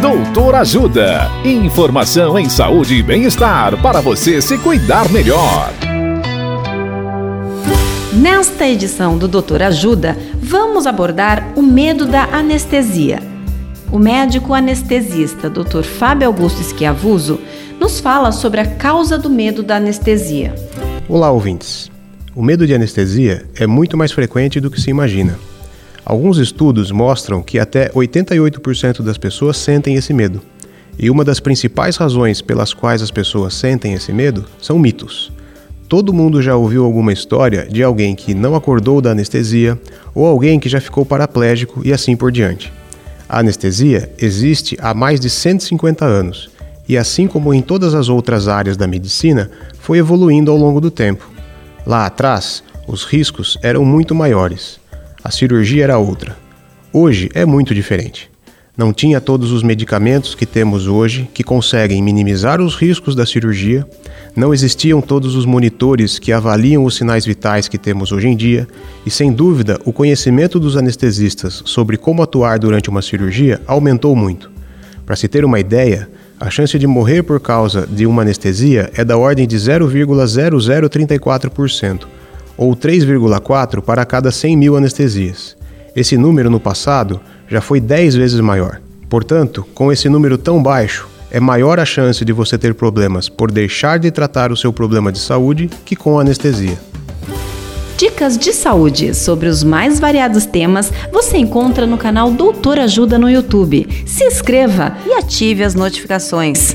Doutor Ajuda. Informação em saúde e bem-estar para você se cuidar melhor. Nesta edição do Doutor Ajuda, vamos abordar o medo da anestesia. O médico anestesista Dr. Fábio Augusto Schiavuso nos fala sobre a causa do medo da anestesia. Olá, ouvintes. O medo de anestesia é muito mais frequente do que se imagina. Alguns estudos mostram que até 88% das pessoas sentem esse medo. E uma das principais razões pelas quais as pessoas sentem esse medo são mitos. Todo mundo já ouviu alguma história de alguém que não acordou da anestesia ou alguém que já ficou paraplégico e assim por diante. A anestesia existe há mais de 150 anos e, assim como em todas as outras áreas da medicina, foi evoluindo ao longo do tempo. Lá atrás, os riscos eram muito maiores a cirurgia era outra. Hoje é muito diferente. Não tinha todos os medicamentos que temos hoje que conseguem minimizar os riscos da cirurgia, não existiam todos os monitores que avaliam os sinais vitais que temos hoje em dia, e sem dúvida o conhecimento dos anestesistas sobre como atuar durante uma cirurgia aumentou muito. Para se ter uma ideia, a chance de morrer por causa de uma anestesia é da ordem de 0,0034% ou 3,4 para cada 100 mil anestesias. Esse número no passado já foi 10 vezes maior. Portanto, com esse número tão baixo, é maior a chance de você ter problemas por deixar de tratar o seu problema de saúde que com anestesia. Dicas de saúde sobre os mais variados temas você encontra no canal Doutor Ajuda no YouTube. Se inscreva e ative as notificações.